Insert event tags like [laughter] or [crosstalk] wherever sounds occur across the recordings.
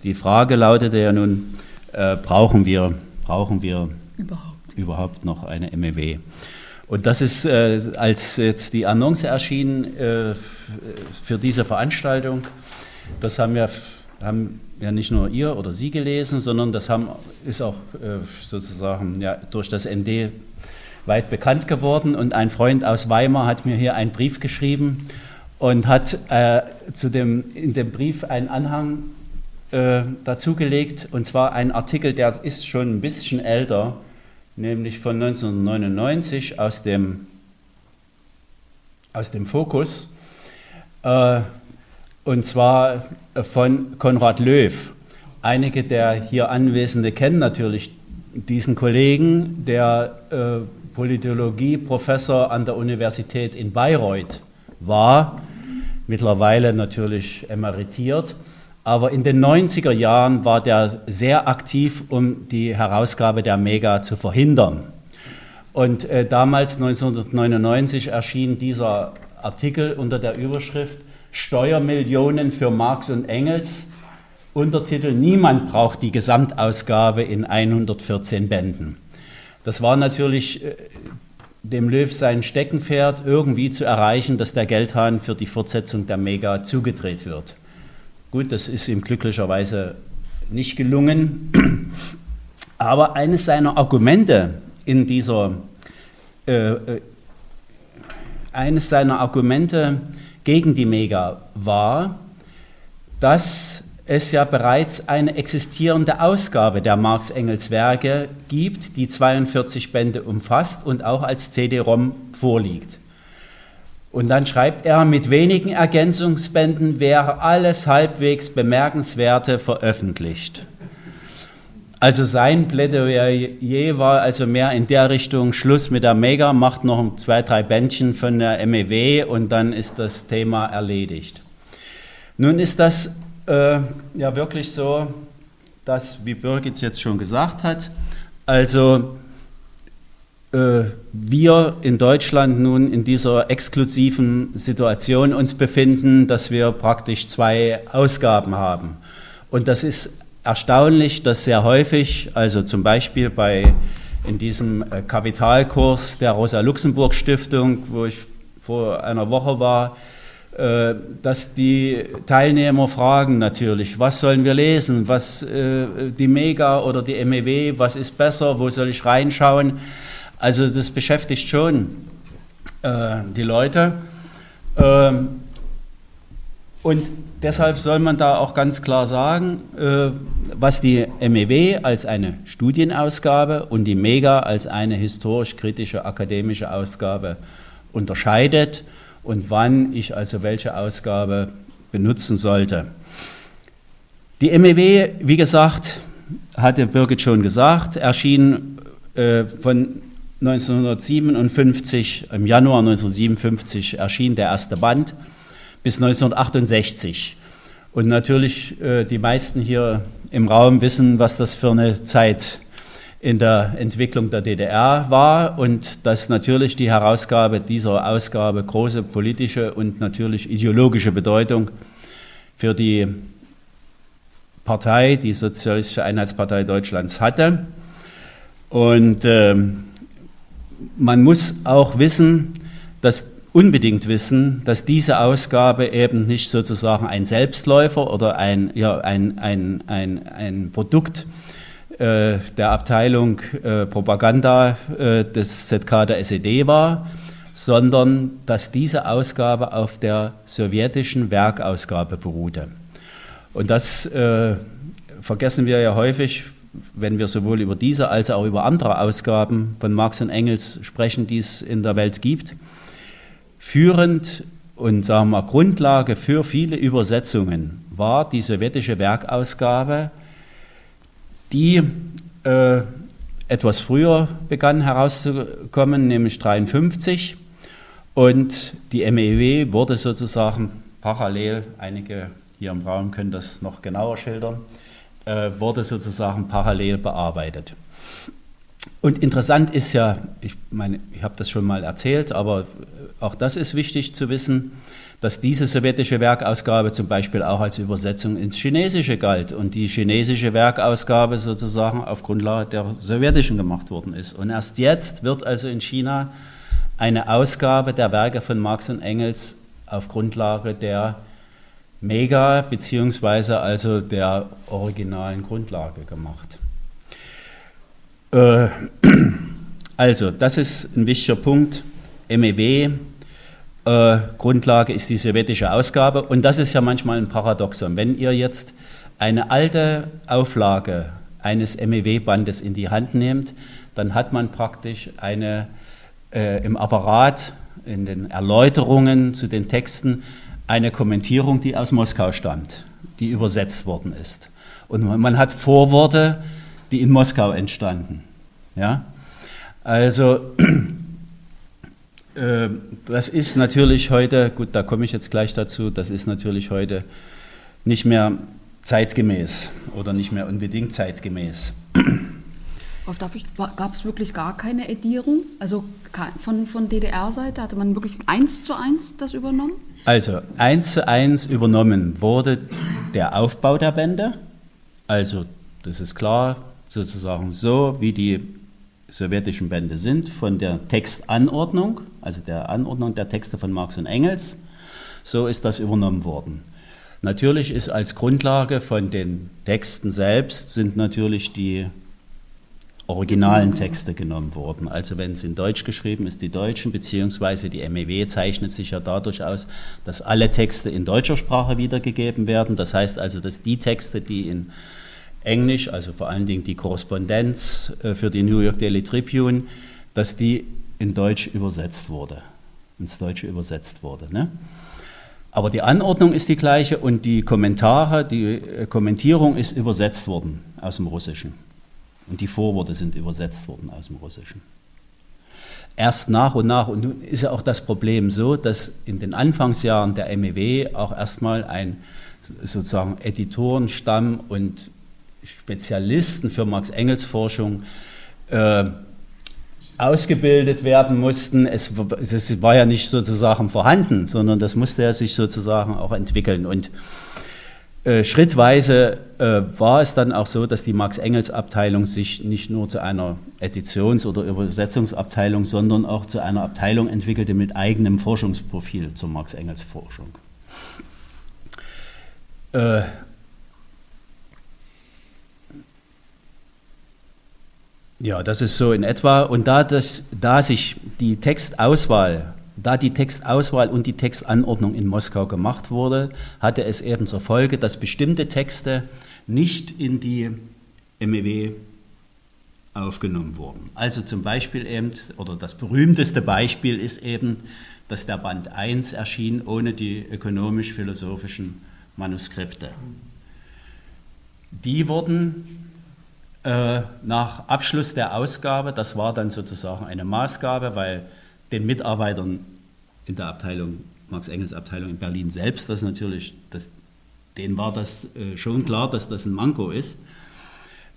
die Frage lautete ja nun, äh, brauchen wir, brauchen wir überhaupt, überhaupt noch eine MEW? Und das ist, äh, als jetzt die Annonce erschien äh, für diese Veranstaltung, das haben ja, haben ja nicht nur ihr oder Sie gelesen, sondern das haben, ist auch äh, sozusagen ja, durch das ND weit bekannt geworden. Und ein Freund aus Weimar hat mir hier einen Brief geschrieben und hat äh, zu dem, in dem Brief einen Anhang äh, dazugelegt, und zwar ein Artikel, der ist schon ein bisschen älter, nämlich von 1999 aus dem, aus dem Fokus, äh, und zwar von Konrad Löw. Einige der hier Anwesenden kennen natürlich diesen Kollegen, der äh, Politologie-Professor an der Universität in Bayreuth war, mittlerweile natürlich emeritiert. Aber in den 90er Jahren war der sehr aktiv, um die Herausgabe der Mega zu verhindern. Und äh, damals, 1999, erschien dieser Artikel unter der Überschrift Steuermillionen für Marx und Engels. Untertitel Niemand braucht die Gesamtausgabe in 114 Bänden. Das war natürlich äh, dem Löw sein Steckenpferd, irgendwie zu erreichen, dass der Geldhahn für die Fortsetzung der Mega zugedreht wird. Gut, das ist ihm glücklicherweise nicht gelungen. [clears throat] Aber eines seiner Argumente in dieser, äh, äh, eines seiner Argumente gegen die Mega war, dass es ja bereits eine existierende Ausgabe der Marx-Engels-Werke gibt, die 42 Bände umfasst und auch als CD-ROM vorliegt. Und dann schreibt er, mit wenigen Ergänzungsbänden wäre alles halbwegs Bemerkenswerte veröffentlicht. Also sein Plädoyer war also mehr in der Richtung, Schluss mit der Mega, macht noch zwei, drei Bändchen von der MEW und dann ist das Thema erledigt. Nun ist das äh, ja wirklich so, dass, wie Birgit jetzt schon gesagt hat, also wir in Deutschland nun in dieser exklusiven Situation uns befinden, dass wir praktisch zwei Ausgaben haben. Und das ist erstaunlich, dass sehr häufig, also zum Beispiel bei in diesem äh, Kapitalkurs der Rosa-Luxemburg-Stiftung, wo ich vor einer Woche war, äh, dass die Teilnehmer fragen natürlich, was sollen wir lesen, was die Mega oder die MEW, was ist besser, wo soll ich reinschauen? Also das beschäftigt schon äh, die Leute. Ähm, und deshalb soll man da auch ganz klar sagen, äh, was die MEW als eine Studienausgabe und die MEGA als eine historisch-kritische akademische Ausgabe unterscheidet und wann ich also welche Ausgabe benutzen sollte. Die MEW, wie gesagt, hatte Birgit schon gesagt, erschien äh, von 1957, im Januar 1957 erschien der erste Band, bis 1968. Und natürlich, äh, die meisten hier im Raum wissen, was das für eine Zeit in der Entwicklung der DDR war und dass natürlich die Herausgabe dieser Ausgabe große politische und natürlich ideologische Bedeutung für die Partei, die Sozialistische Einheitspartei Deutschlands hatte. Und ähm, man muss auch wissen, dass unbedingt wissen, dass diese Ausgabe eben nicht sozusagen ein Selbstläufer oder ein, ja, ein, ein, ein, ein Produkt äh, der Abteilung äh, Propaganda äh, des ZK der SED war, sondern dass diese Ausgabe auf der sowjetischen Werkausgabe beruhte. Und das äh, vergessen wir ja häufig, wenn wir sowohl über diese als auch über andere Ausgaben von Marx und Engels sprechen, die es in der Welt gibt, führend und sagen wir Grundlage für viele Übersetzungen war die sowjetische Werkausgabe, die äh, etwas früher begann herauszukommen, nämlich 1953. Und die MEW wurde sozusagen parallel, einige hier im Raum können das noch genauer schildern, äh, wurde sozusagen parallel bearbeitet. Und interessant ist ja, ich meine, ich habe das schon mal erzählt, aber auch das ist wichtig zu wissen, dass diese sowjetische Werkausgabe zum Beispiel auch als Übersetzung ins Chinesische galt und die chinesische Werkausgabe sozusagen auf Grundlage der sowjetischen gemacht worden ist. Und erst jetzt wird also in China eine Ausgabe der Werke von Marx und Engels auf Grundlage der Mega beziehungsweise also der originalen Grundlage gemacht. Äh, [clears throat] also, das ist ein wichtiger Punkt. MEW äh, Grundlage ist die sowjetische Ausgabe. Und das ist ja manchmal ein Paradoxon. Wenn ihr jetzt eine alte Auflage eines MEW-Bandes in die Hand nehmt, dann hat man praktisch eine äh, im Apparat, in den Erläuterungen zu den Texten, eine Kommentierung, die aus Moskau stammt, die übersetzt worden ist. Und man hat Vorworte, die in Moskau entstanden. Ja? Also [clears throat] äh, das ist natürlich heute, gut, da komme ich jetzt gleich dazu, das ist natürlich heute nicht mehr zeitgemäß oder nicht mehr unbedingt zeitgemäß. Gab es wirklich gar keine Edierung? Also von, von DDR-Seite hatte man wirklich eins zu eins das übernommen? Also eins zu eins übernommen wurde der Aufbau der Bände. Also das ist klar, sozusagen so, wie die sowjetischen Bände sind, von der Textanordnung, also der Anordnung der Texte von Marx und Engels, so ist das übernommen worden. Natürlich ist als Grundlage von den Texten selbst sind natürlich die originalen Texte genommen worden. Also wenn es in Deutsch geschrieben ist, die Deutschen, beziehungsweise die MEW zeichnet sich ja dadurch aus, dass alle Texte in deutscher Sprache wiedergegeben werden. Das heißt also, dass die Texte, die in Englisch, also vor allen Dingen die Korrespondenz äh, für die New York Daily Tribune, dass die in Deutsch übersetzt wurde, ins Deutsche übersetzt wurde. Ne? Aber die Anordnung ist die gleiche und die Kommentare, die äh, Kommentierung ist übersetzt worden aus dem Russischen. Und die Vorworte sind übersetzt worden aus dem Russischen. Erst nach und nach, und nun ist ja auch das Problem so, dass in den Anfangsjahren der MEW auch erstmal ein sozusagen Editorenstamm und Spezialisten für Marx-Engels-Forschung äh, ausgebildet werden mussten. Es, es, war ja nicht sozusagen vorhanden, sondern das musste er sich sozusagen auch entwickeln. Und äh, schrittweise äh, war es dann auch so, dass die Marx-Engels-Abteilung sich nicht nur zu einer Editions- oder Übersetzungsabteilung, sondern auch zu einer Abteilung entwickelte mit eigenem Forschungsprofil zur Marx-Engels-Forschung. Äh, Ja, das ist so in etwa. Und da, das, da sich die Textauswahl, da die Textauswahl und die Textanordnung in Moskau gemacht wurde, hatte es eben zur Folge, dass bestimmte Texte nicht in die MEW aufgenommen wurden. Also zum Beispiel eben, oder das berühmteste Beispiel ist eben, dass der Band 1 erschien ohne die ökonomisch-philosophischen Manuskripte. Die wurden äh, nach Abschluss der Ausgabe, das war dann sozusagen eine Maßgabe, weil den Mitarbeitern in der Abteilung, Marx-Engels-Abteilung in Berlin selbst, das natürlich, das, denen war das äh, schon klar, dass das ein Manko ist.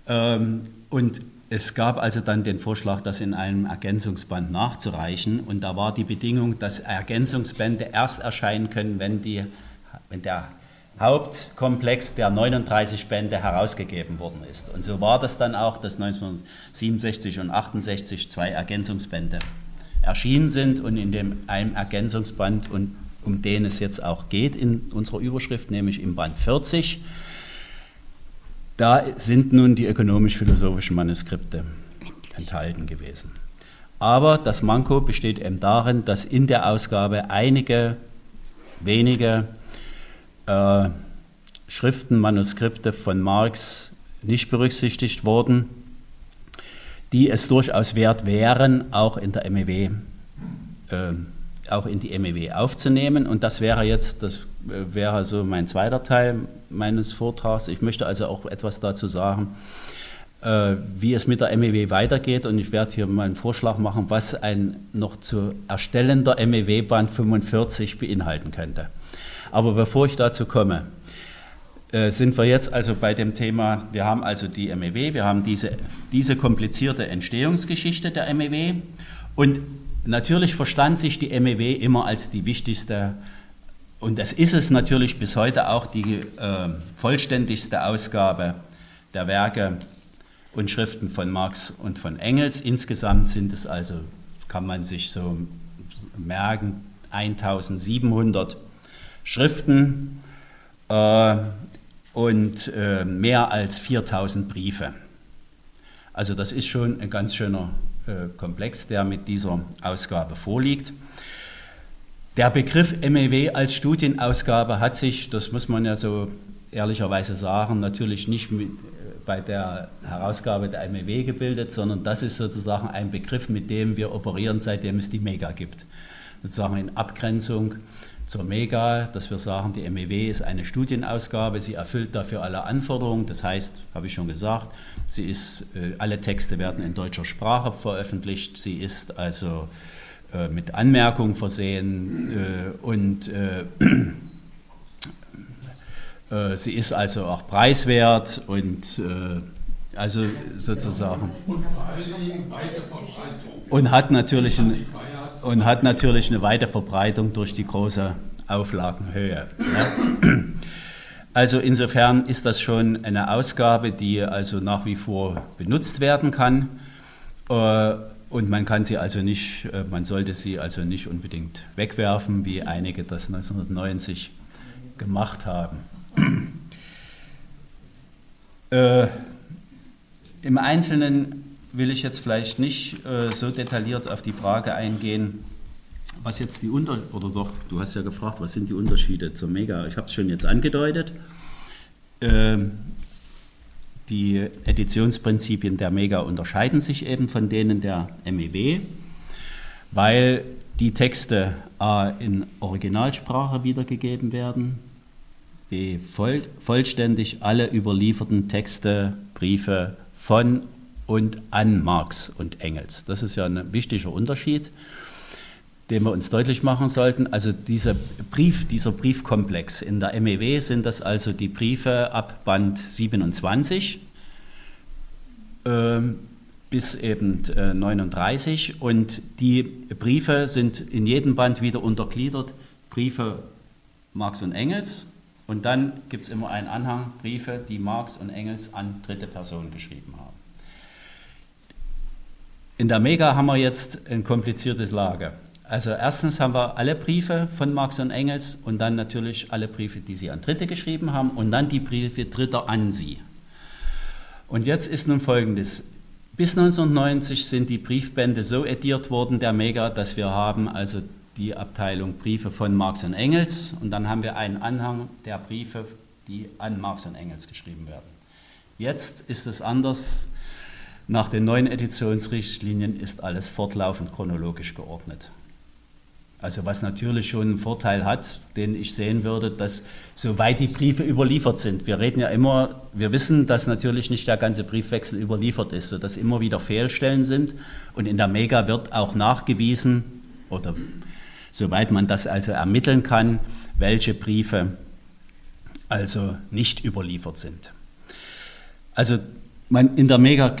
Ähm, und es gab also dann den Vorschlag, das in einem Ergänzungsband nachzureichen. Und da war die Bedingung, dass Ergänzungsbände erst erscheinen können, wenn, die, wenn der Hauptkomplex der 39 Bände herausgegeben worden ist. Und so war das dann auch, dass 1967 und 68 zwei Ergänzungsbände erschienen sind und in dem einem Ergänzungsband, und um den es jetzt auch geht in unserer Überschrift, nämlich im Band 40, da sind nun die ökonomisch-philosophischen Manuskripte enthalten gewesen. Aber das Manko besteht eben darin, dass in der Ausgabe einige wenige äh, Schriften, Manuskripte von Marx nicht berücksichtigt wurden, die es durchaus wert wären, auch in der MEW, äh, auch in die MEW aufzunehmen. Und das wäre jetzt, das äh, wäre so mein zweiter Teil meines Vortrags. Ich möchte also auch etwas dazu sagen, äh, wie es mit der MEW weitergeht. Und ich werde hier mal einen Vorschlag machen, was ein noch zu erstellender MEW-Band 45 beinhalten könnte. Aber bevor ich dazu komme, sind wir jetzt also bei dem Thema, wir haben also die MEW, wir haben diese, diese komplizierte Entstehungsgeschichte der MEW und natürlich verstand sich die MEW immer als die wichtigste. Und es ist es natürlich bis heute auch die äh, vollständigste Ausgabe der Werke und Schriften von Marx und von Engels. Insgesamt sind es also, kann man sich so merken, 1700 Schriften. Äh, und äh, mehr als 4000 Briefe. Also das ist schon ein ganz schöner äh, Komplex, der mit dieser Ausgabe vorliegt. Der Begriff MEW als Studienausgabe hat sich, das muss man ja so ehrlicherweise sagen, natürlich nicht mit, äh, bei der Herausgabe der MEW gebildet, sondern das ist sozusagen ein Begriff, mit dem wir operieren, seitdem es die Mega gibt. Sozusagen in Abgrenzung zur Mega, dass wir sagen, die MEW ist eine Studienausgabe, sie erfüllt dafür alle Anforderungen, das heißt, habe ich schon gesagt, sie ist, äh, alle Texte werden in deutscher Sprache veröffentlicht, sie ist also äh, mit Anmerkungen versehen äh, und [clears throat] sie ist also auch preiswert und also sozusagen und hat natürlich ein, und hat natürlich eine weite Verbreitung durch die große Auflagenhöhe. Ja. Also insofern ist das schon eine Ausgabe, die also nach wie vor benutzt werden kann. Äh, und man kann sie also nicht, äh, man sollte sie also nicht unbedingt wegwerfen, wie einige das 1990 gemacht haben. Äh, Im Einzelnen will ich jetzt vielleicht nicht äh, so detailliert auf die Frage eingehen, was jetzt die Unter oder doch, du hast ja gefragt, was sind die Unterschiede zur Mega? Ich habe es schon jetzt angedeutet. Ähm, die Editionsprinzipien der Mega unterscheiden sich eben von denen der MEW, weil die Texte A in Originalsprache wiedergegeben werden, B voll, vollständig alle überlieferten Texte, Briefe von und an Marx und Engels. Das ist ja ein wichtiger Unterschied, den wir uns deutlich machen sollten. Also dieser Brief, dieser Briefkomplex in der MEW sind das also die Briefe ab Band 27 äh, bis eben äh, 39 und die Briefe sind in jedem Band wieder untergliedert. Briefe Marx und Engels und dann gibt es immer einen Anhang, Briefe, die Marx und Engels an dritte Personen geschrieben haben. In der Mega haben wir jetzt ein kompliziertes Lager. Also erstens haben wir alle Briefe von Marx und Engels und dann natürlich alle Briefe, die sie an Dritte geschrieben haben und dann die Briefe Dritter an sie. Und jetzt ist nun Folgendes. Bis 1990 sind die Briefbände so ediert worden, der Mega, dass wir haben also die Abteilung Briefe von Marx und Engels und dann haben wir einen Anhang der Briefe, die an Marx und Engels geschrieben werden. Jetzt ist es anders. Nach den neuen Editionsrichtlinien ist alles fortlaufend chronologisch geordnet. Also was natürlich schon einen Vorteil hat, den ich sehen würde, dass soweit die Briefe überliefert sind. Wir reden ja immer, wir wissen, dass natürlich nicht der ganze Briefwechsel überliefert ist, sodass immer wieder Fehlstellen sind. Und in der Mega wird auch nachgewiesen, oder soweit man das also ermitteln kann, welche Briefe also nicht überliefert sind. Also man, in der Mega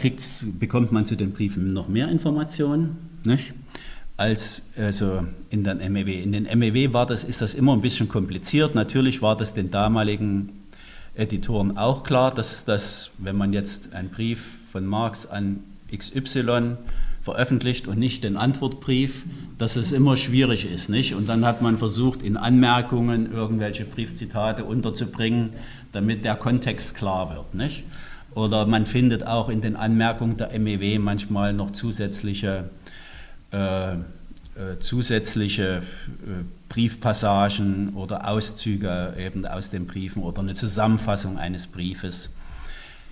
bekommt man zu den Briefen noch mehr Informationen, nicht? als also in den MEW. In den MEW war das, ist das immer ein bisschen kompliziert. Natürlich war das den damaligen Editoren auch klar, dass, dass wenn man jetzt einen Brief von Marx an XY veröffentlicht und nicht den Antwortbrief, dass es immer schwierig ist. Nicht? Und dann hat man versucht, in Anmerkungen irgendwelche Briefzitate unterzubringen, damit der Kontext klar wird. Nicht? Oder man findet auch in den Anmerkungen der MEW manchmal noch zusätzliche, äh, äh, zusätzliche äh, Briefpassagen oder Auszüge eben aus den Briefen oder eine Zusammenfassung eines Briefes.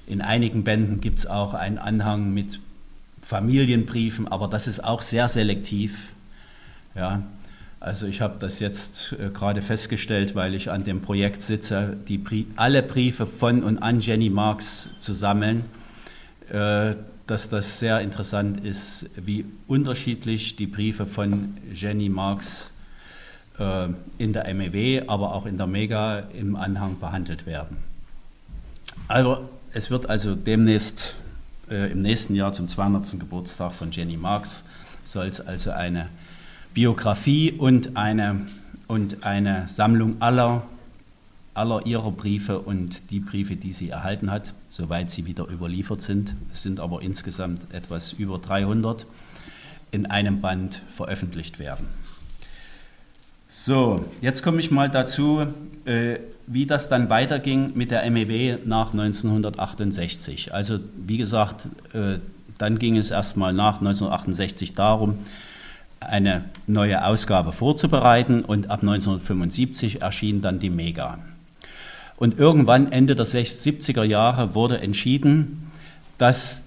In einigen Bänden gibt es auch einen Anhang mit Familienbriefen, aber das ist auch sehr selektiv. Ja, also ich habe das jetzt äh, gerade festgestellt, weil ich an dem Projekt sitze, die Brie alle Briefe von und an Jenny Marx zu sammeln, äh, dass das sehr interessant ist, wie unterschiedlich die Briefe von Jenny Marx äh, in der MEW, aber auch in der Mega im Anhang behandelt werden. Also es wird also demnächst im nächsten Jahr zum 200. Geburtstag von Jenny Marx soll es also eine Biografie und eine, und eine Sammlung aller, aller ihrer Briefe und die Briefe, die sie erhalten hat, soweit sie wieder überliefert sind. Es sind aber insgesamt etwas über 300 in einem Band veröffentlicht werden. So, jetzt komme ich mal dazu, äh, wie das dann weiterging mit der MEW nach 1968. Also wie gesagt, äh, dann ging es erstmal nach 1968 darum, eine neue Ausgabe vorzubereiten und ab 1975 erschien dann die Mega. Und irgendwann Ende der 70er Jahre wurde entschieden, dass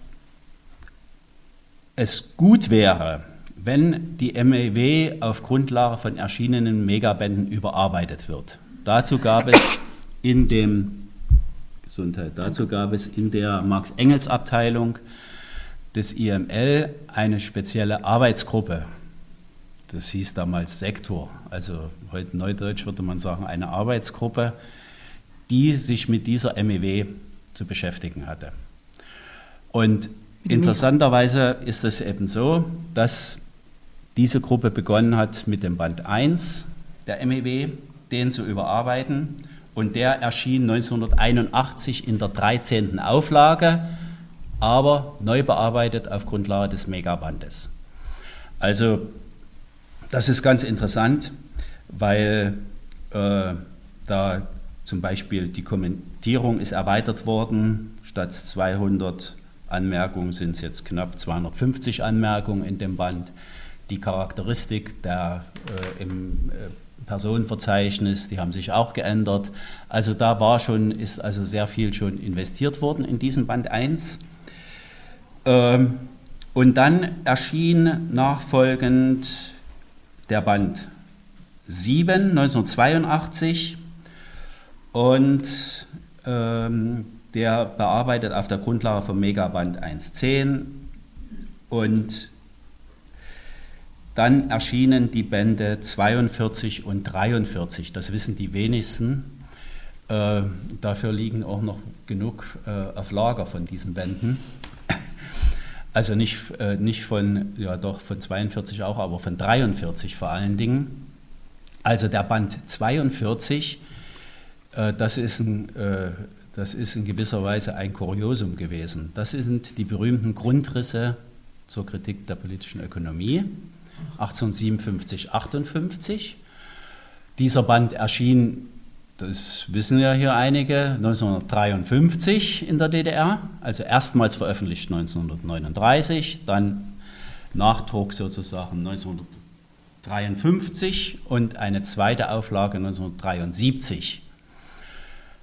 es gut wäre, wenn die MEW auf Grundlage von erschienenen Megabänden überarbeitet wird. Dazu gab es in dem Gesundheit, dazu gab es in der Marx-Engels-Abteilung des IML eine spezielle Arbeitsgruppe. Das hieß damals Sektor, also heute neudeutsch würde man sagen eine Arbeitsgruppe, die sich mit dieser MEW zu beschäftigen hatte. Und interessanterweise ist es eben so, dass diese Gruppe begonnen hat mit dem Band 1 der MEW, den zu überarbeiten. Und der erschien 1981 in der 13. Auflage, aber neu bearbeitet auf Grundlage des Megabandes. Also das ist ganz interessant, weil äh, da zum Beispiel die Kommentierung ist erweitert worden. Statt 200 Anmerkungen sind es jetzt knapp 250 Anmerkungen in dem Band die Charakteristik der äh, im äh, Personenverzeichnis, die haben sich auch geändert. Also da war schon, ist also sehr viel schon investiert worden in diesen Band 1. Ähm, und dann erschien nachfolgend der Band 7 1982 und ähm, der bearbeitet auf der Grundlage vom Megaband 1.10 und dann erschienen die Bände 42 und 43. Das wissen die wenigsten. Äh, dafür liegen auch noch genug äh, auf Lager von diesen Bänden. Also nicht, äh, nicht von, ja doch von 42 auch, aber von 43 vor allen Dingen. Also der Band 42, äh, das, ist ein, äh, das ist in gewisser Weise ein Kuriosum gewesen. Das sind die berühmten Grundrisse zur Kritik der politischen Ökonomie. 1857, 58. Dieser Band erschien, das wissen ja hier einige, 1953 in der DDR, also erstmals veröffentlicht 1939, dann Nachdruck sozusagen 1953 und eine zweite Auflage 1973.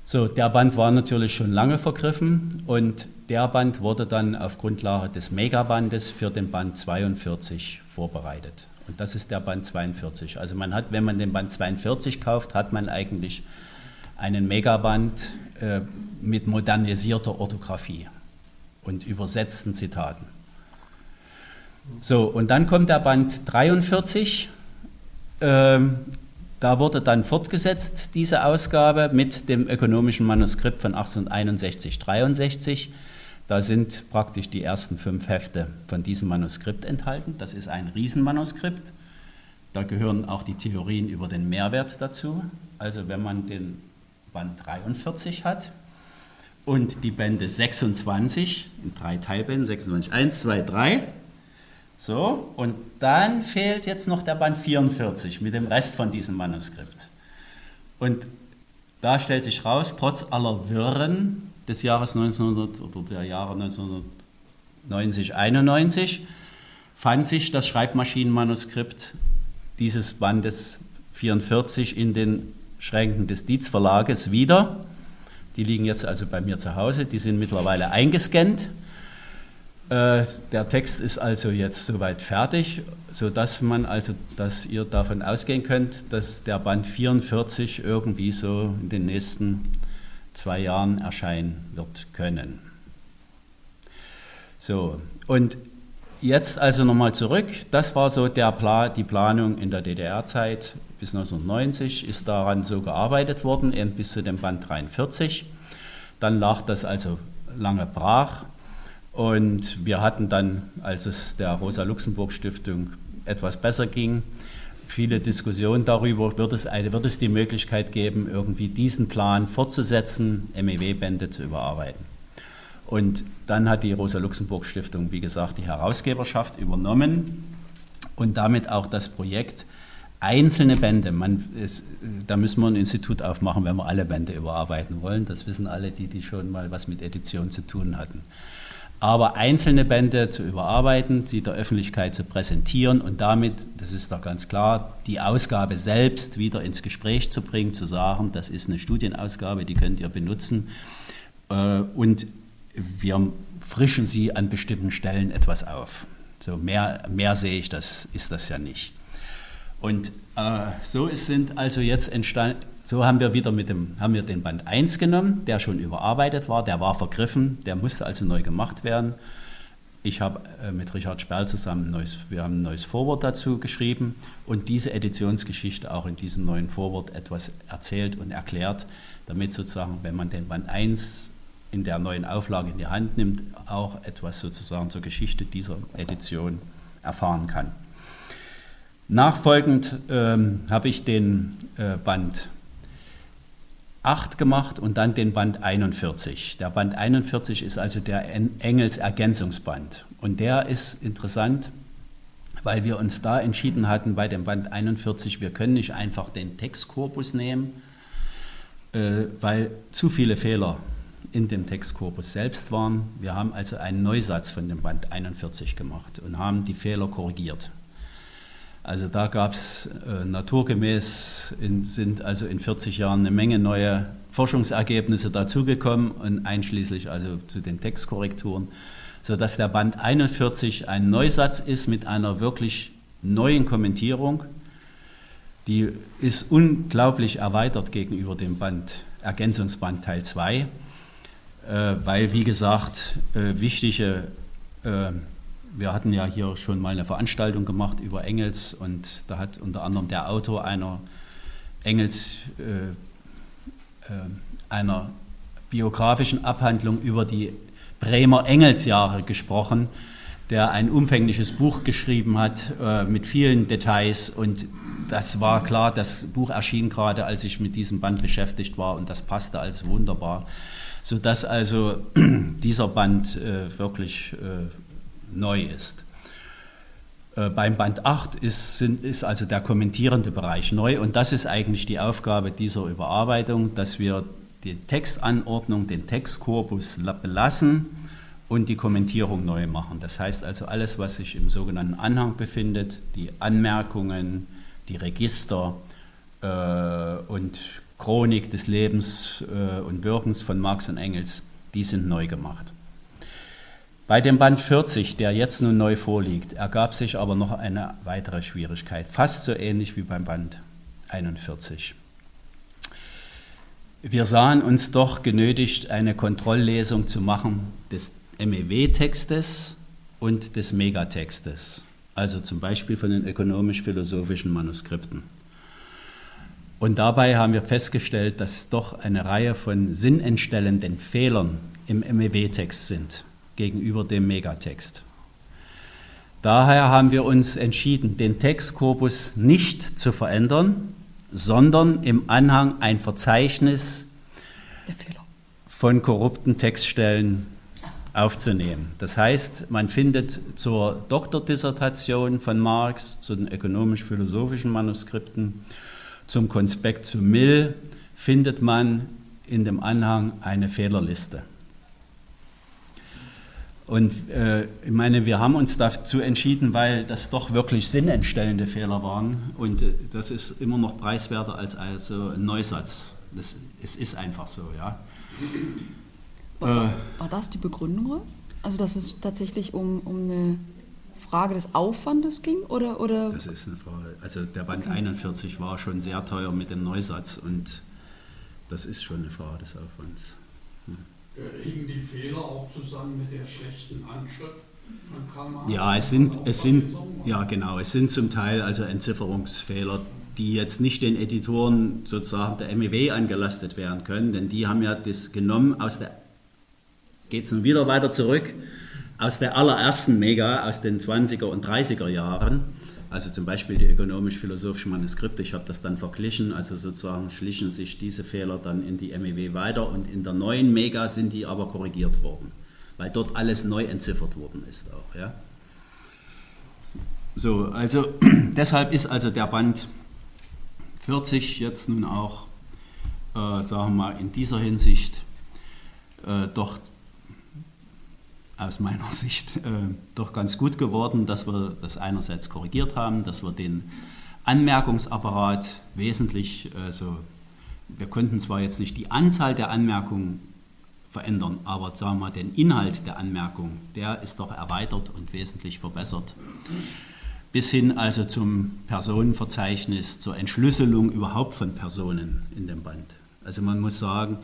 So, der Band war natürlich schon lange vergriffen und der Band wurde dann auf Grundlage des Megabandes für den Band 42 vorbereitet. Und das ist der Band 42. Also man hat, wenn man den Band 42 kauft, hat man eigentlich einen Megaband äh, mit modernisierter Orthographie und übersetzten Zitaten. So, und dann kommt der Band 43. Ähm, da wurde dann fortgesetzt, diese Ausgabe, mit dem ökonomischen Manuskript von 1861-63. Da sind praktisch die ersten fünf Hefte von diesem Manuskript enthalten. Das ist ein Riesenmanuskript. Da gehören auch die Theorien über den Mehrwert dazu. Also wenn man den Band 43 hat und die Bände 26 in drei Teilbänden, 26, 1, 2, 3. So, und dann fehlt jetzt noch der Band 44 mit dem Rest von diesem Manuskript. Und da stellt sich raus, trotz aller Wirren des Jahres 1900 oder der Jahre 1990, 91 fand sich das Schreibmaschinenmanuskript dieses Bandes 44 in den Schränken des Dietz Verlages wieder. Die liegen jetzt also bei mir zu Hause, die sind mittlerweile eingescannt. Äh, der Text ist also jetzt soweit fertig, sodass man also, dass ihr davon ausgehen könnt, dass der Band 44 irgendwie so in den nächsten zwei Jahren erscheinen wird können. So, und jetzt also nochmal zurück. Das war so der Pla die Planung in der DDR-Zeit. Bis 1990 ist daran so gearbeitet worden, bis zu dem Band 43. Dann lag das also lange brach. Und wir hatten dann, als es der Rosa-Luxemburg-Stiftung etwas besser ging, viele Diskussionen darüber, wird es, eine, wird es die Möglichkeit geben, irgendwie diesen Plan fortzusetzen, MEW-Bände zu überarbeiten. Und dann hat die Rosa-Luxemburg-Stiftung, wie gesagt, die Herausgeberschaft übernommen und damit auch das Projekt einzelne Bände. Man ist, da müssen wir ein Institut aufmachen, wenn wir alle Bände überarbeiten wollen. Das wissen alle, die, die schon mal was mit Edition zu tun hatten. Aber einzelne Bände zu überarbeiten, sie der Öffentlichkeit zu präsentieren und damit, das ist doch ganz klar, die Ausgabe selbst wieder ins Gespräch zu bringen, zu sagen, das ist eine Studienausgabe, die könnt ihr benutzen. Äh, und wir frischen sie an bestimmten Stellen etwas auf. So mehr, mehr sehe ich, das ist das ja nicht. Und äh, so sind also jetzt entstanden, so haben wir wieder mit dem, haben wir den Band 1 genommen, der schon überarbeitet war, der war vergriffen, der musste also neu gemacht werden. Ich habe äh, mit Richard Sperl zusammen ein neues, wir haben ein neues Vorwort dazu geschrieben und diese Editionsgeschichte auch in diesem neuen Vorwort etwas erzählt und erklärt, damit sozusagen, wenn man den Band 1 in der neuen Auflage in die Hand nimmt, auch etwas sozusagen zur Geschichte dieser Edition erfahren kann. Nachfolgend ähm, habe ich den äh, Band 8 gemacht und dann den Band 41. Der Band 41 ist also der Engels Ergänzungsband. Und der ist interessant, weil wir uns da entschieden hatten bei dem Band 41, wir können nicht einfach den Textkorpus nehmen, äh, weil zu viele Fehler in dem Textkorpus selbst waren. Wir haben also einen Neusatz von dem Band 41 gemacht und haben die Fehler korrigiert. Also da gab es äh, naturgemäß, in, sind also in 40 Jahren eine Menge neue Forschungsergebnisse dazugekommen und einschließlich also zu den Textkorrekturen, sodass der Band 41 ein Neusatz ist mit einer wirklich neuen Kommentierung. Die ist unglaublich erweitert gegenüber dem Band Ergänzungsband Teil 2. Äh, weil, wie gesagt, äh, wichtige, äh, wir hatten ja hier schon mal eine Veranstaltung gemacht über Engels und da hat unter anderem der Autor einer Engels, einer biografischen Abhandlung über die Bremer Engelsjahre gesprochen, der ein umfängliches Buch geschrieben hat mit vielen Details und das war klar, das Buch erschien gerade, als ich mit diesem Band beschäftigt war und das passte als wunderbar. Sodass also [clears throat] dieser Band äh, wirklich äh, neu ist. Äh, beim Band 8 ist, sind, ist also der kommentierende Bereich neu und das ist eigentlich die Aufgabe dieser Überarbeitung, dass wir die Textanordnung, den Textkorpus belassen und die Kommentierung neu machen. Das heißt also alles, was sich im sogenannten Anhang befindet, die Anmerkungen, die Register äh, und Chronik des Lebens äh, und Wirkens von Marx und Engels, die sind neu gemacht. Bei dem Band 40, der jetzt nun neu vorliegt, ergab sich aber noch eine weitere Schwierigkeit, fast so ähnlich wie beim Band 41. Wir sahen uns doch genötigt, eine Kontrolllesung zu machen des MEW-Textes und des Megatextes, also zum Beispiel von den ökonomisch-philosophischen Manuskripten. Und dabei haben wir festgestellt, dass doch eine Reihe von sinnentstellenden Fehlern im MEW-Text sind gegenüber dem Megatext. Daher haben wir uns entschieden, den Textkorpus nicht zu verändern, sondern im Anhang ein Verzeichnis von korrupten Textstellen aufzunehmen. Das heißt, man findet zur Doktordissertation von Marx, zu den ökonomisch-philosophischen Manuskripten zum Konspekt zu Mill findet man in dem Anhang eine Fehlerliste. Und äh, ich meine, wir haben uns dazu entschieden, weil das doch wirklich sinnentstellende Fehler waren. Und äh, das ist immer noch preiswerter als also ein Neusatz. Das, es ist einfach so, ja. War, war das die Begründung? Also, dass es tatsächlich um, um eine Frage des Aufwandes ging? Oder, oder? Das ist eine Frage. Also der Band okay. 41 war schon sehr teuer mit dem Neusatz und das ist schon eine Frage des Aufwands. Hm. Hingen die Fehler auch zusammen mit der schlechten Anschrift? Ja, es sind, es sind, ja genau, es sind zum Teil also Entzifferungsfehler, die jetzt nicht den Editoren sozusagen der MEW angelastet werden können, denn die haben ja das genommen aus der, geht es nun wieder weiter zurück, aus der allerersten Mega, aus den 20er und 30er Jahren, also zum Beispiel die ökonomisch-philosophischen Manuskripte, ich habe das dann verglichen, also sozusagen schlichen sich diese Fehler dann in die MEW weiter und in der neuen Mega sind die aber korrigiert worden, weil dort alles neu entziffert worden ist auch. Ja? So, also [clears throat] deshalb ist also der Band 40 jetzt nun auch, äh, sagen wir mal, in dieser Hinsicht äh, doch aus meiner [laughs] Sicht äh, doch ganz gut geworden, dass wir das einerseits korrigiert haben, dass wir den Anmerkungsapparat wesentlich, also wir konnten zwar jetzt nicht die Anzahl der Anmerkungen verändern, aber sagen wir mal, den Inhalt der Anmerkung, der ist doch erweitert und wesentlich verbessert. Bis hin also zum Personenverzeichnis, zur Entschlüsselung überhaupt von Personen in dem Band. Also man muss sagen,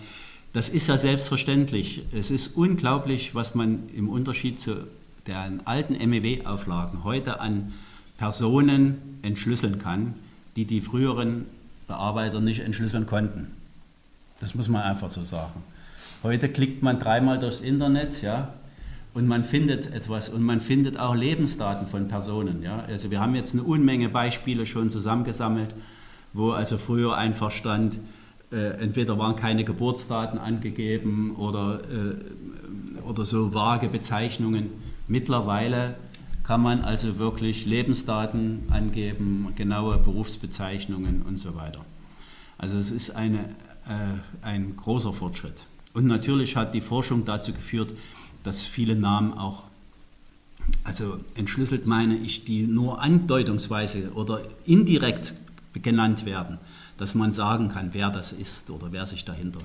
das ist ja selbstverständlich. Es ist unglaublich, was man im Unterschied zu den alten MEW-Auflagen heute an Personen entschlüsseln kann, die die früheren Bearbeiter nicht entschlüsseln konnten. Das muss man einfach so sagen. Heute klickt man dreimal durchs Internet, ja, und man findet etwas und man findet auch Lebensdaten von Personen. Ja. Also wir haben jetzt eine Unmenge Beispiele schon zusammengesammelt, wo also früher einfach stand, entweder waren keine Geburtsdaten angegeben oder, äh, oder so vage Bezeichnungen. Mittlerweile kann man also wirklich Lebensdaten angeben, genaue Berufsbezeichnungen und so weiter. Also es ist eine, äh, ein großer Fortschritt. Und natürlich hat die Forschung dazu geführt, dass viele Namen auch, also entschlüsselt meine ich, die nur andeutungsweise oder indirekt genannt werden dass man sagen kann, wer das ist oder wer sich dahinter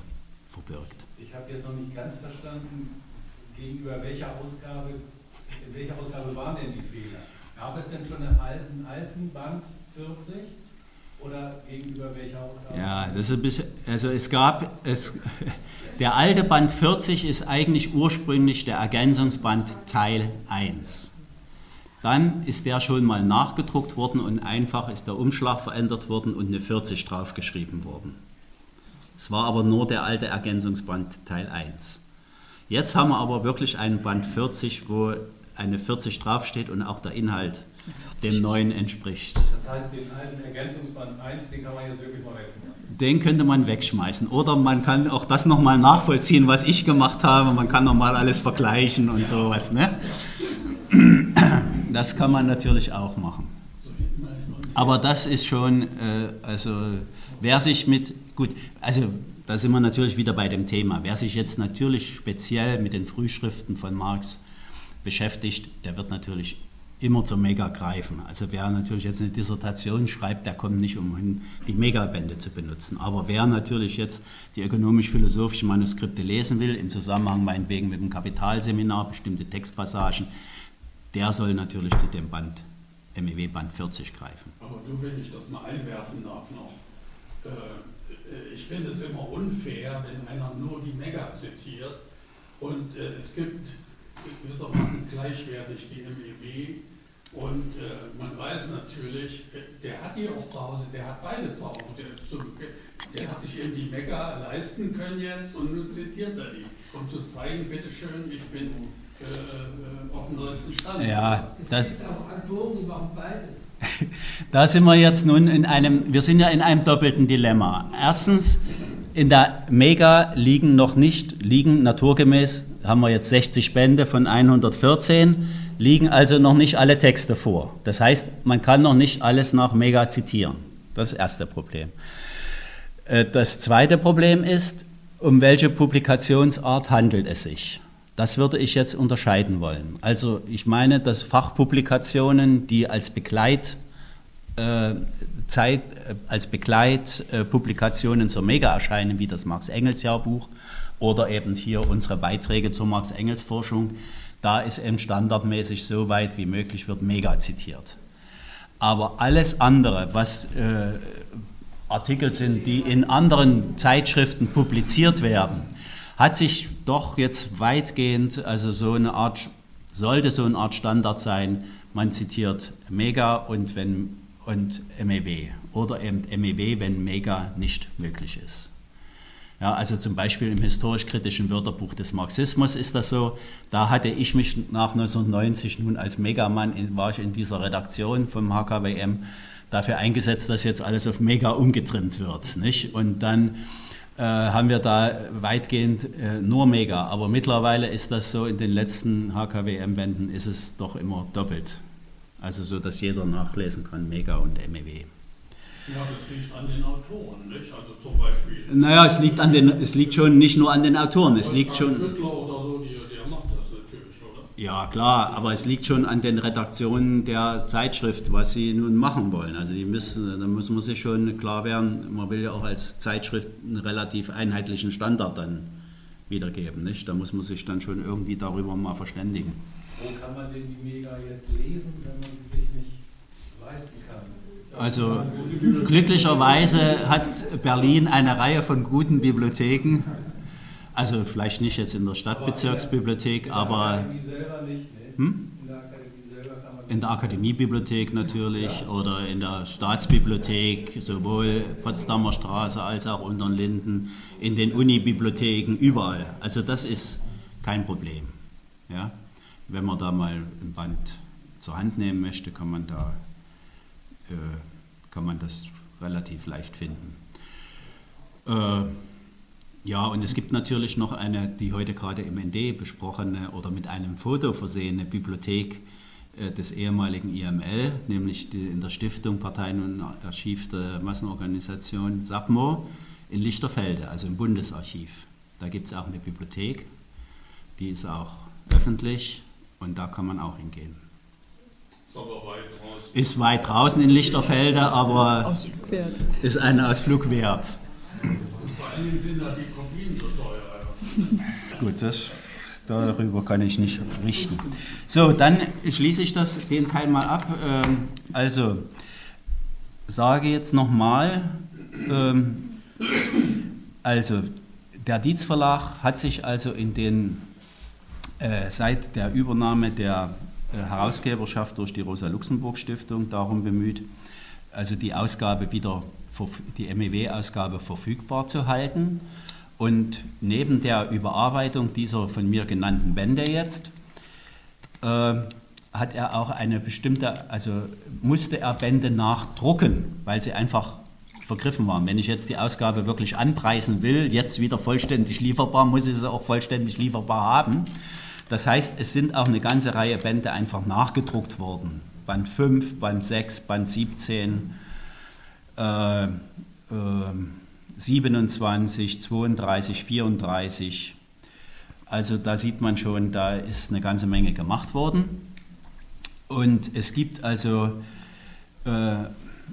verbirgt. Ich habe jetzt noch nicht ganz verstanden, gegenüber welcher Ausgabe, in welcher Ausgabe waren denn die Fehler? Gab es denn schon einen alten, alten Band 40 oder gegenüber welcher Ausgabe? Ja, das ist ein bisschen, also es gab, es, [laughs] der alte Band 40 ist eigentlich ursprünglich der Ergänzungsband Teil 1. Dann ist der schon mal nachgedruckt worden und einfach ist der Umschlag verändert worden und eine 40 draufgeschrieben worden. Es war aber nur der alte Ergänzungsband Teil 1. Jetzt haben wir aber wirklich einen Band 40, wo eine 40 draufsteht und auch der Inhalt dem neuen entspricht. Das heißt, den alten Ergänzungsband 1, den kann man jetzt wirklich mal wegschmeißen? Den könnte man wegschmeißen. Oder man kann auch das nochmal nachvollziehen, was ich gemacht habe. Man kann nochmal alles vergleichen und ja. sowas. Ne? [clears throat] Das kann man natürlich auch machen. Aber das ist schon, äh, also wer sich mit, gut, also da sind wir natürlich wieder bei dem Thema. Wer sich jetzt natürlich speziell mit den Frühschriften von Marx beschäftigt, der wird natürlich immer zur Mega greifen. Also wer natürlich jetzt eine Dissertation schreibt, der kommt nicht umhin, die Megabände zu benutzen. Aber wer natürlich jetzt die ökonomisch-philosophischen Manuskripte lesen will, im Zusammenhang meinetwegen mit dem Kapitalseminar, bestimmte Textpassagen, der soll natürlich zu dem Band, MEW Band 40 greifen. Aber du, wenn ich das mal einwerfen darf noch, äh, ich finde es immer unfair, wenn einer nur die Mega zitiert. Und äh, es gibt gewissermaßen gleichwertig die MEW und äh, man weiß natürlich, der hat die auch zu Hause, der hat beide zu Hause, der, hat sich eben die Mega leisten können jetzt und nun zitiert er die, um zu zeigen, bitteschön, ich bin äh, auf dem neuesten Stand. Ja, das. [laughs] Da sind wir jetzt nun in einem, wir sind ja in einem doppelten Dilemma. Erstens, in der Mega liegen noch nicht, liegen naturgemäß, haben wir jetzt 60 Bände von 114, liegen also noch nicht alle Texte vor. Das heißt, man kann noch nicht alles nach Mega zitieren. Das ist das erste Problem. Äh, das zweite Problem ist, um welche Publikationsart handelt es sich? Das würde ich jetzt unterscheiden wollen. Also ich meine, dass Fachpublikationen, die als Begleit äh, Zeit, äh, als Begleitpublikationen zur Mega erscheinen, wie das Marx-Engels-Jahrbuch oder eben hier unsere Beiträge zur Marx-Engels-Forschung, da ist eben standardmäßig so weit wie möglich wird Mega zitiert. Aber alles andere, was äh, Artikel sind, die in anderen Zeitschriften publiziert werden, hat sich doch jetzt weitgehend, also so eine Art, sollte so eine Art Standard sein, man zitiert Mega und, wenn, und MEW oder eben MEW, wenn Mega nicht möglich ist. Ja, also zum Beispiel im historisch-kritischen Wörterbuch des Marxismus ist das so. Da hatte ich mich nach 1990 nun als Megamann, in, war ich in dieser Redaktion vom HKWM, dafür eingesetzt, dass jetzt alles auf Mega umgetrimmt wird. Nicht? Und dann haben wir da weitgehend äh, nur Mega. Aber mittlerweile ist das so, in den letzten HKWM-Bänden ist es doch immer doppelt. Also so, dass jeder nachlesen kann, Mega und MEW. Ja, das liegt an den Autoren, nicht? Also zum Beispiel. Naja, es liegt, an den, es liegt schon nicht nur an den Autoren, es liegt schon. Oder so, die, der macht das natürlich, oder? Ja, klar, aber es liegt schon an den Redaktionen der Zeitschrift, was sie nun machen wollen. Also die müssen, da muss man sich schon klar werden, man will ja auch als Zeitschrift einen relativ einheitlichen Standard dann wiedergeben, nicht? Da muss man sich dann schon irgendwie darüber mal verständigen. Wo kann man denn die Mega jetzt lesen, wenn man sie sich nicht leisten kann? Also glücklicherweise hat Berlin eine Reihe von guten Bibliotheken. Also vielleicht nicht jetzt in der Stadtbezirksbibliothek, aber hm? in der Akademiebibliothek natürlich oder in der Staatsbibliothek, sowohl Potsdamer Straße als auch unter den Linden, in den Unibibliotheken, überall. Also das ist kein Problem. Ja? Wenn man da mal ein Band zur Hand nehmen möchte, kann man da äh, kann man das relativ leicht finden. Äh, ja, und es gibt natürlich noch eine, die heute gerade im ND besprochene oder mit einem Foto versehene Bibliothek äh, des ehemaligen IML, nämlich die, in der Stiftung Parteien und Archiv der Massenorganisation SAPMO in Lichterfelde, also im Bundesarchiv. Da gibt es auch eine Bibliothek, die ist auch öffentlich und da kann man auch hingehen. Ist aber weit draußen. Ist weit draußen in Lichterfelde, aber Ausflug wert. ist ein Ausflug wert. Dingen sind da die Kopien so teuer. [laughs] Gut, das, darüber kann ich nicht richten. So, dann schließe ich das, den Teil mal ab. Ähm, also, sage jetzt nochmal, ähm, also der Dietz Verlag hat sich also in den, äh, seit der Übernahme der äh, Herausgeberschaft durch die Rosa-Luxemburg-Stiftung darum bemüht, also die Ausgabe wieder, die MEW-Ausgabe verfügbar zu halten. Und neben der Überarbeitung dieser von mir genannten Bände jetzt, äh, hat er auch eine bestimmte, also musste er Bände nachdrucken, weil sie einfach vergriffen waren. Wenn ich jetzt die Ausgabe wirklich anpreisen will, jetzt wieder vollständig lieferbar, muss ich sie auch vollständig lieferbar haben. Das heißt, es sind auch eine ganze Reihe Bände einfach nachgedruckt worden. Band 5, Band 6, Band 17, äh, äh, 27, 32, 34. Also da sieht man schon, da ist eine ganze Menge gemacht worden. Und es gibt also, äh,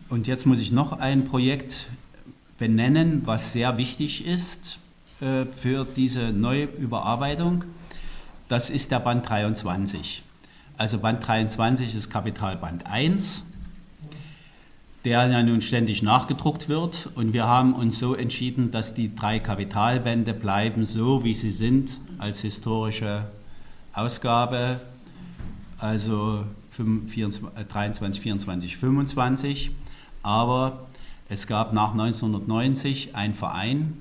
und jetzt muss ich noch ein Projekt benennen, was sehr wichtig ist äh, für diese neue Überarbeitung. Das ist der Band 23. Also Band 23 ist Kapitalband 1, der ja nun ständig nachgedruckt wird. Und wir haben uns so entschieden, dass die drei Kapitalbände bleiben so, wie sie sind, als historische Ausgabe, also 23, 24, 25. Aber es gab nach 1990 einen Verein,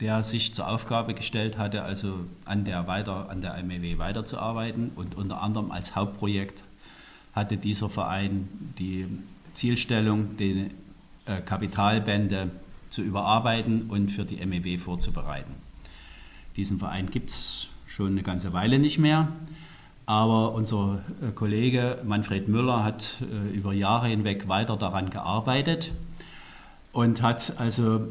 der sich zur Aufgabe gestellt hatte, also an der, weiter, an der MEW weiterzuarbeiten. Und unter anderem als Hauptprojekt hatte dieser Verein die Zielstellung, die äh, Kapitalbände zu überarbeiten und für die MEW vorzubereiten. Diesen Verein gibt es schon eine ganze Weile nicht mehr, aber unser äh, Kollege Manfred Müller hat äh, über Jahre hinweg weiter daran gearbeitet und hat also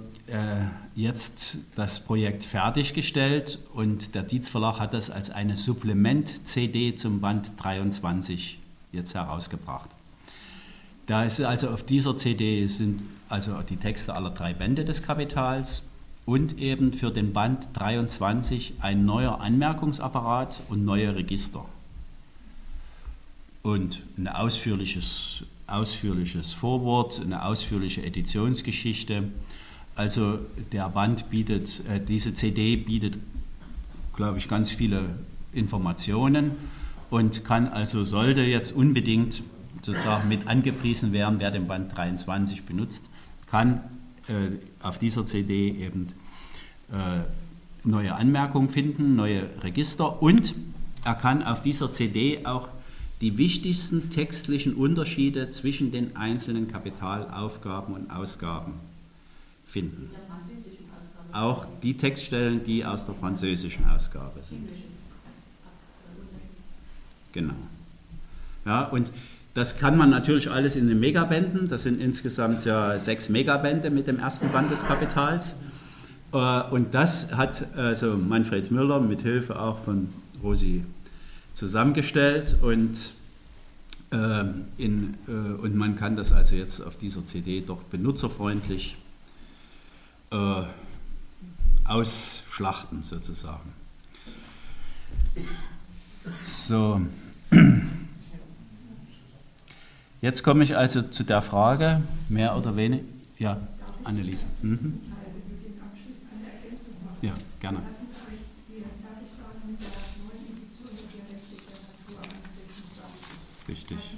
jetzt das Projekt fertiggestellt und der Dietz Verlag hat das als eine Supplement-CD zum Band 23 jetzt herausgebracht. Da ist also auf dieser CD sind also die Texte aller drei Bände des Kapitals und eben für den Band 23 ein neuer Anmerkungsapparat und neue Register. Und ein ausführliches, ausführliches Vorwort, eine ausführliche Editionsgeschichte also der Band bietet, äh, diese CD bietet, glaube ich, ganz viele Informationen und kann also, sollte jetzt unbedingt sozusagen mit angepriesen werden, wer den Band 23 benutzt, kann äh, auf dieser CD eben äh, neue Anmerkungen finden, neue Register und er kann auf dieser CD auch die wichtigsten textlichen Unterschiede zwischen den einzelnen Kapitalaufgaben und Ausgaben finden. Auch die Textstellen, die aus der französischen Ausgabe sind. Genau. Ja, und das kann man natürlich alles in den Megabänden. Das sind insgesamt ja sechs Megabände mit dem ersten Band des Kapitals. Äh, und das hat also Manfred Müller mit Hilfe auch von Rosi zusammengestellt und, äh, in, äh, und man kann das also jetzt auf dieser CD doch benutzerfreundlich ausschlachten sozusagen. So. [clears throat] Jetzt komme ich also zu der Frage, mehr oder weniger. Ja, Anneliese. Mhm. Ja, gerne. Richtig.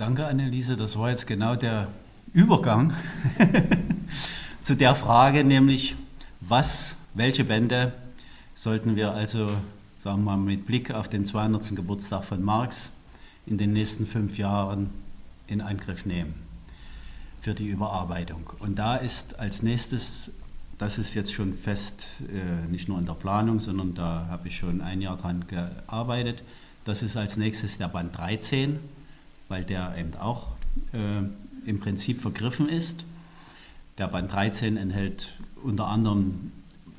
Danke, Anneliese. Das war jetzt genau der Übergang [laughs] zu der Frage, nämlich was, welche Bände sollten wir also, sagen wir mal, mit Blick auf den 200. Geburtstag von Marx in den nächsten fünf Jahren in Angriff nehmen für die Überarbeitung. Und da ist als nächstes, das ist jetzt schon fest, äh, nicht nur in der Planung, sondern da habe ich schon ein Jahr dran gearbeitet, das ist als nächstes der Band 13 weil der eben auch äh, im Prinzip vergriffen ist. Der Band 13 enthält unter anderem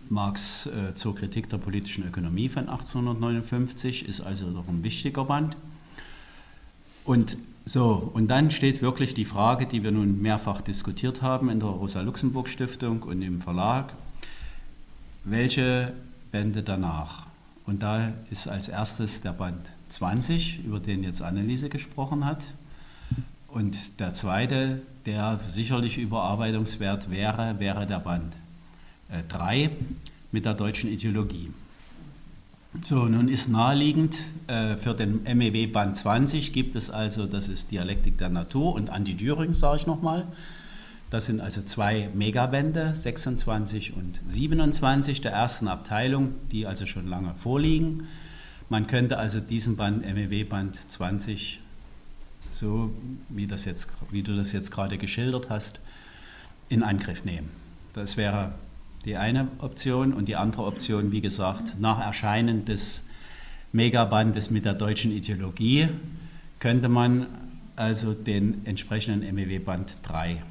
Marx äh, zur Kritik der politischen Ökonomie von 1859, ist also doch ein wichtiger Band. Und so, und dann steht wirklich die Frage, die wir nun mehrfach diskutiert haben in der Rosa-Luxemburg-Stiftung und im Verlag, welche Bände danach? Und da ist als erstes der Band 20, über den jetzt Anneliese gesprochen hat. Und der zweite, der sicherlich überarbeitungswert wäre, wäre der Band 3 äh, mit der deutschen Ideologie. So, nun ist naheliegend, äh, für den MEW Band 20 gibt es also, das ist Dialektik der Natur und Anti-Düring, sage ich nochmal. Das sind also zwei Megabände, 26 und 27 der ersten Abteilung, die also schon lange vorliegen. Man könnte also diesen Band, MEW-Band 20, so wie, das jetzt, wie du das jetzt gerade geschildert hast, in Angriff nehmen. Das wäre die eine Option und die andere Option, wie gesagt, nach Erscheinen des Megabandes mit der deutschen Ideologie könnte man also den entsprechenden MEW-Band 3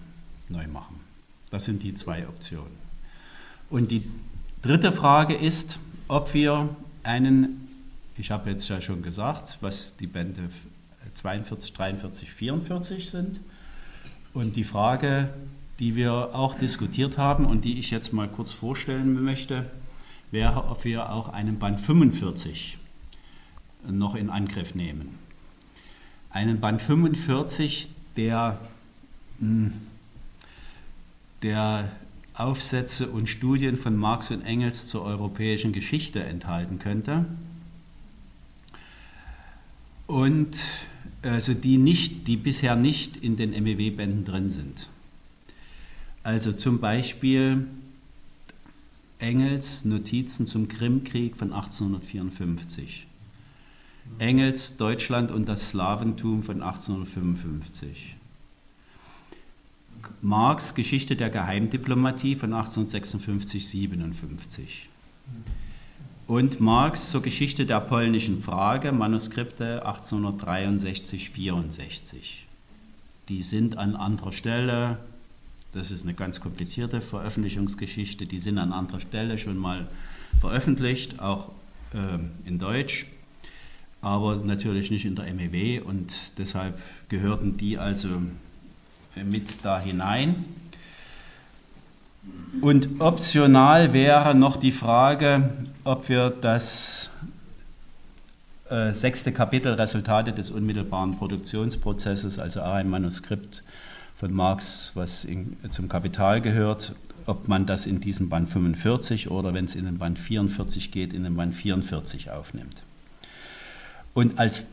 neu machen. Das sind die zwei Optionen. Und die dritte Frage ist, ob wir einen ich habe jetzt ja schon gesagt, was die Bände 42, 43, 44 sind. Und die Frage, die wir auch diskutiert haben und die ich jetzt mal kurz vorstellen möchte, wäre, ob wir auch einen Band 45 noch in Angriff nehmen. Einen Band 45, der, hm, der Aufsätze und Studien von Marx und Engels zur europäischen Geschichte enthalten könnte und also die, nicht, die bisher nicht in den MEW-Bänden drin sind. Also zum Beispiel Engels Notizen zum Krimkrieg von 1854. Engels Deutschland und das Slawentum von 1855. Marx Geschichte der Geheimdiplomatie von 1856-57 und Marx zur Geschichte der polnischen Frage, Manuskripte 1863-64. Die sind an anderer Stelle, das ist eine ganz komplizierte Veröffentlichungsgeschichte, die sind an anderer Stelle schon mal veröffentlicht, auch äh, in Deutsch, aber natürlich nicht in der MEW und deshalb gehörten die also mit da hinein. Und optional wäre noch die Frage, ob wir das äh, sechste Kapitel Resultate des unmittelbaren Produktionsprozesses, also auch ein Manuskript von Marx, was in, zum Kapital gehört, ob man das in diesem Band 45 oder wenn es in den Band 44 geht, in den Band 44 aufnimmt. Und als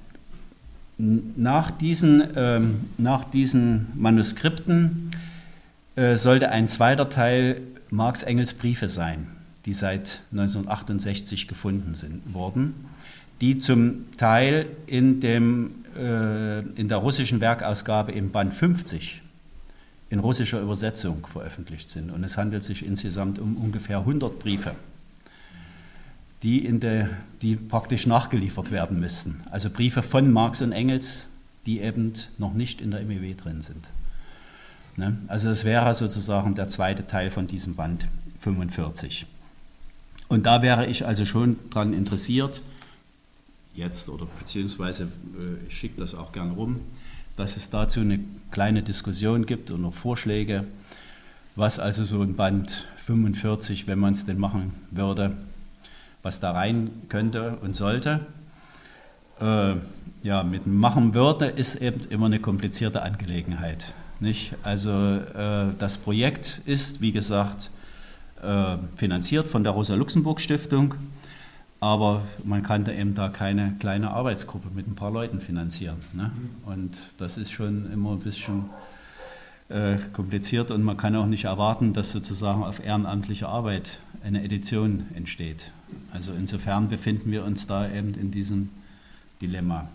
nach diesen, ähm, nach diesen Manuskripten äh, sollte ein zweiter Teil Marx Engels Briefe sein die seit 1968 gefunden sind, wurden, die zum Teil in, dem, äh, in der russischen Werkausgabe im Band 50 in russischer Übersetzung veröffentlicht sind. Und es handelt sich insgesamt um ungefähr 100 Briefe, die, in der, die praktisch nachgeliefert werden müssten. Also Briefe von Marx und Engels, die eben noch nicht in der MEW drin sind. Ne? Also es wäre sozusagen der zweite Teil von diesem Band 45. Und da wäre ich also schon daran interessiert, jetzt oder beziehungsweise äh, ich schicke das auch gern rum, dass es dazu eine kleine Diskussion gibt und noch Vorschläge, was also so ein Band 45, wenn man es denn machen würde, was da rein könnte und sollte. Äh, ja, mit machen würde, ist eben immer eine komplizierte Angelegenheit. Nicht? Also äh, das Projekt ist, wie gesagt, finanziert von der Rosa-Luxemburg-Stiftung, aber man kann da eben da keine kleine Arbeitsgruppe mit ein paar Leuten finanzieren. Ne? Und das ist schon immer ein bisschen äh, kompliziert und man kann auch nicht erwarten, dass sozusagen auf ehrenamtliche Arbeit eine Edition entsteht. Also insofern befinden wir uns da eben in diesem Dilemma.